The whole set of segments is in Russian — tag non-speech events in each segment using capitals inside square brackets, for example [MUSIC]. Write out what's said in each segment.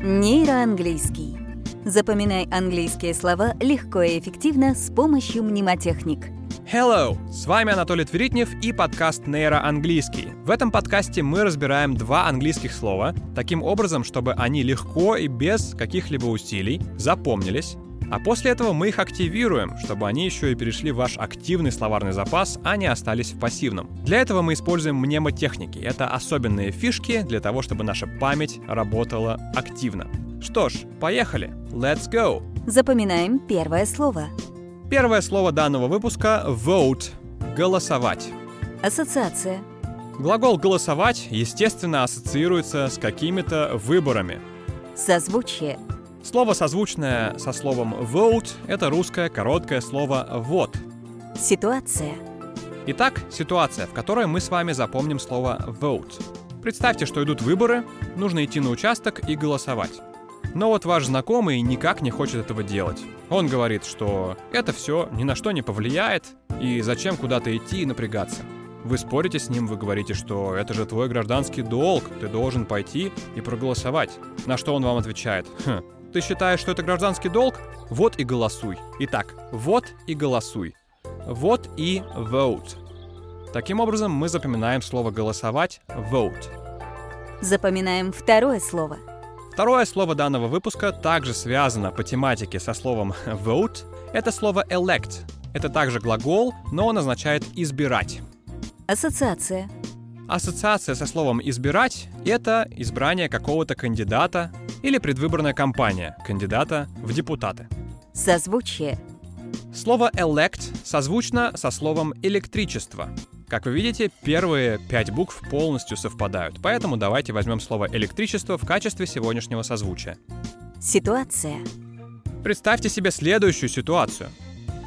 Нейроанглийский. Запоминай английские слова легко и эффективно с помощью мнемотехник. Hello! С вами Анатолий Тверитнев и подкаст «Нейроанглийский». В этом подкасте мы разбираем два английских слова таким образом, чтобы они легко и без каких-либо усилий запомнились, а после этого мы их активируем, чтобы они еще и перешли в ваш активный словарный запас, а не остались в пассивном. Для этого мы используем мнемотехники. Это особенные фишки для того, чтобы наша память работала активно. Что ж, поехали. Let's go! Запоминаем первое слово. Первое слово данного выпуска — vote — голосовать. Ассоциация. Глагол «голосовать» естественно ассоциируется с какими-то выборами. Созвучие. Слово, созвучное со словом vote, это русское короткое слово «вот». Ситуация. Итак, ситуация, в которой мы с вами запомним слово vote. Представьте, что идут выборы, нужно идти на участок и голосовать. Но вот ваш знакомый никак не хочет этого делать. Он говорит, что это все ни на что не повлияет, и зачем куда-то идти и напрягаться. Вы спорите с ним, вы говорите, что это же твой гражданский долг, ты должен пойти и проголосовать. На что он вам отвечает, хм, ты считаешь, что это гражданский долг? Вот и голосуй. Итак, вот и голосуй. Вот и vote. Таким образом, мы запоминаем слово «голосовать» — vote. Запоминаем второе слово. Второе слово данного выпуска также связано по тематике со словом [LAUGHS] vote. Это слово elect. Это также глагол, но он означает «избирать». Ассоциация. Ассоциация со словом «избирать» — это избрание какого-то кандидата или предвыборная кампания кандидата в депутаты. Созвучие. Слово elect созвучно со словом электричество. Как вы видите, первые пять букв полностью совпадают, поэтому давайте возьмем слово электричество в качестве сегодняшнего созвучия. Ситуация. Представьте себе следующую ситуацию.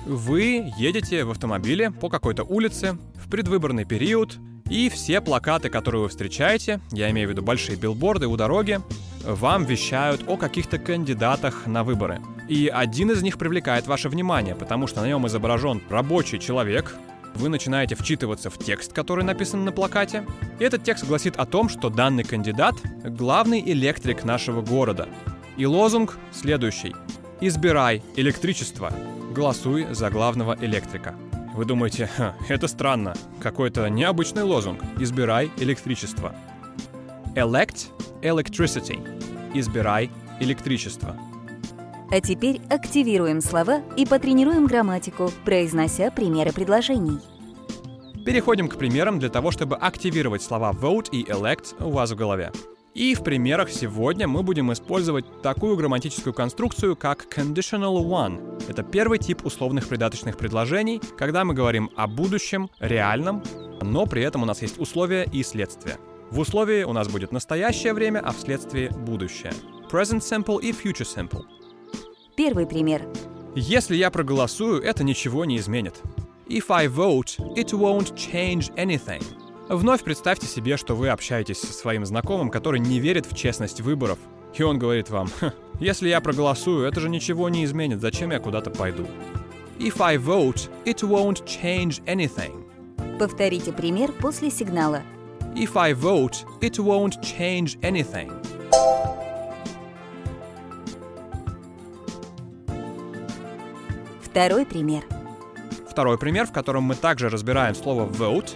Вы едете в автомобиле по какой-то улице в предвыборный период, и все плакаты, которые вы встречаете, я имею в виду большие билборды у дороги, вам вещают о каких-то кандидатах на выборы. И один из них привлекает ваше внимание, потому что на нем изображен рабочий человек. Вы начинаете вчитываться в текст, который написан на плакате. И этот текст гласит о том, что данный кандидат — главный электрик нашего города. И лозунг следующий. «Избирай электричество. Голосуй за главного электрика». Вы думаете, это странно, какой-то необычный лозунг «Избирай электричество». Elect electricity. Избирай электричество. А теперь активируем слова и потренируем грамматику, произнося примеры предложений. Переходим к примерам для того, чтобы активировать слова vote и elect у вас в голове. И в примерах сегодня мы будем использовать такую грамматическую конструкцию, как conditional one. Это первый тип условных придаточных предложений, когда мы говорим о будущем, реальном, но при этом у нас есть условия и следствия. В условии у нас будет настоящее время, а в следствии будущее. Present simple и future simple. Первый пример. Если я проголосую, это ничего не изменит. If I vote, it won't change anything. Вновь представьте себе, что вы общаетесь со своим знакомым, который не верит в честность выборов. И он говорит вам, «Ха, если я проголосую, это же ничего не изменит, зачем я куда-то пойду? If I vote, it won't change anything. Повторите пример после сигнала. If I vote, it won't change anything. Второй пример. Второй пример, в котором мы также разбираем слово vote.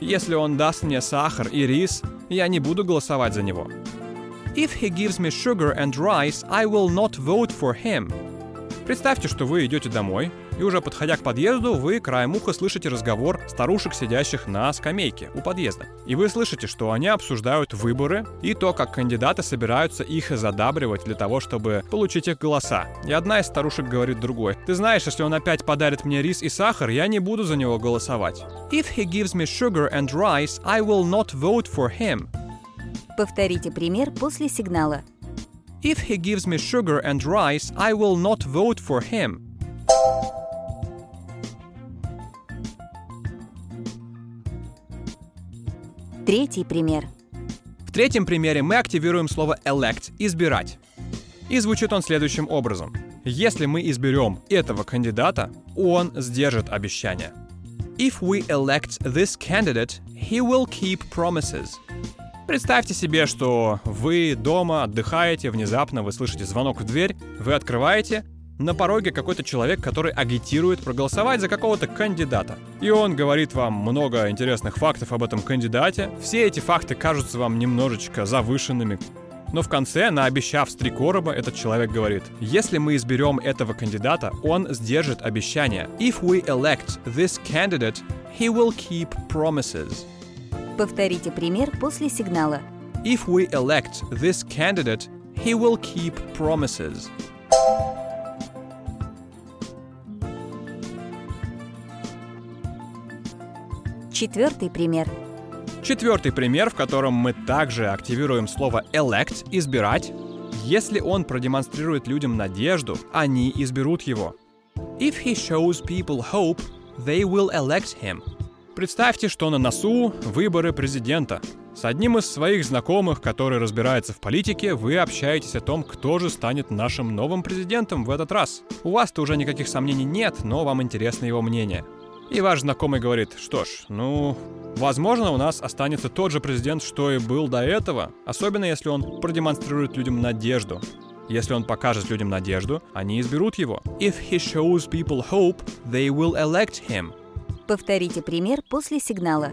Если он даст мне сахар и рис, я не буду голосовать за него. If he gives me sugar and rice, I will not vote for him. Представьте, что вы идете домой, и уже подходя к подъезду, вы краем уха слышите разговор старушек, сидящих на скамейке у подъезда. И вы слышите, что они обсуждают выборы и то, как кандидаты собираются их задабривать для того, чтобы получить их голоса. И одна из старушек говорит другой, «Ты знаешь, если он опять подарит мне рис и сахар, я не буду за него голосовать». If he gives me sugar and rice, I will not vote for him. Повторите пример после сигнала. If he gives me sugar and rice, I will not vote for him. Третий пример. В третьем примере мы активируем слово elect – избирать. И звучит он следующим образом. Если мы изберем этого кандидата, он сдержит обещание. If we elect this candidate, he will keep promises. Представьте себе, что вы дома отдыхаете, внезапно вы слышите звонок в дверь, вы открываете, на пороге какой-то человек, который агитирует проголосовать за какого-то кандидата. И он говорит вам много интересных фактов об этом кандидате. Все эти факты кажутся вам немножечко завышенными. Но в конце, наобещав три короба, этот человек говорит, если мы изберем этого кандидата, он сдержит обещания. If we elect this candidate, he will keep promises. Повторите пример после сигнала. If we elect this candidate, he will keep promises. Четвертый пример. Четвертый пример, в котором мы также активируем слово elect – избирать. Если он продемонстрирует людям надежду, они изберут его. If he shows people hope, they will elect him. Представьте, что на носу выборы президента. С одним из своих знакомых, который разбирается в политике, вы общаетесь о том, кто же станет нашим новым президентом в этот раз. У вас-то уже никаких сомнений нет, но вам интересно его мнение. И ваш знакомый говорит, что ж, ну, возможно, у нас останется тот же президент, что и был до этого, особенно если он продемонстрирует людям надежду. Если он покажет людям надежду, они изберут его. If he shows people hope, they will elect him. Повторите пример после сигнала.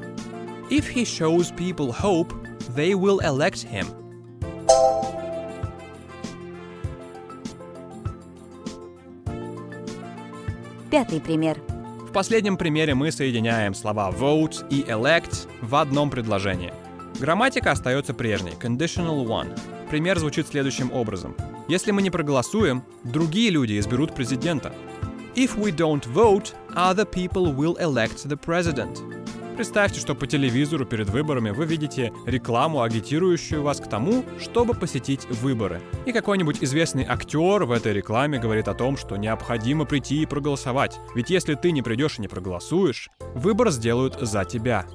If he shows people hope, they will elect him. Пятый пример. Последнем примере мы соединяем слова vote и elect в одном предложении. Грамматика остается прежней, conditional one. Пример звучит следующим образом. Если мы не проголосуем, другие люди изберут президента. If we don't vote, other people will elect the president. Представьте, что по телевизору перед выборами вы видите рекламу, агитирующую вас к тому, чтобы посетить выборы. И какой-нибудь известный актер в этой рекламе говорит о том, что необходимо прийти и проголосовать. Ведь если ты не придешь и не проголосуешь, выбор сделают за тебя.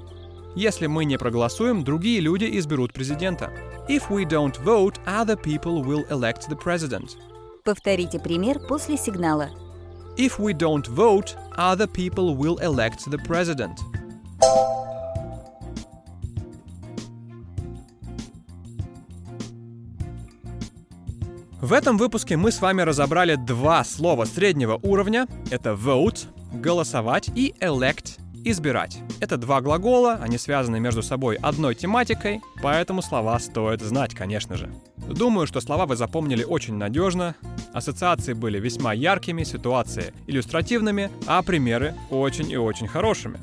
Если мы не проголосуем, другие люди изберут президента. If we don't vote, other people will elect the president. Повторите пример после сигнала. If we don't vote, other people will elect the president. В этом выпуске мы с вами разобрали два слова среднего уровня. Это vote — голосовать и elect — избирать. Это два глагола, они связаны между собой одной тематикой, поэтому слова стоит знать, конечно же. Думаю, что слова вы запомнили очень надежно, ассоциации были весьма яркими, ситуации иллюстративными, а примеры очень и очень хорошими.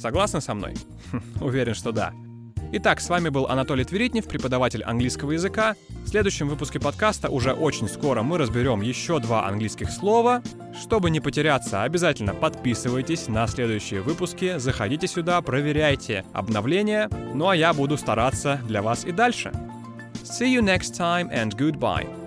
Согласны со мной? [LAUGHS] Уверен, что да. Итак, с вами был Анатолий Тверитнев, преподаватель английского языка. В следующем выпуске подкаста уже очень скоро мы разберем еще два английских слова. Чтобы не потеряться, обязательно подписывайтесь на следующие выпуски, заходите сюда, проверяйте обновления, ну а я буду стараться для вас и дальше. See you next time and goodbye.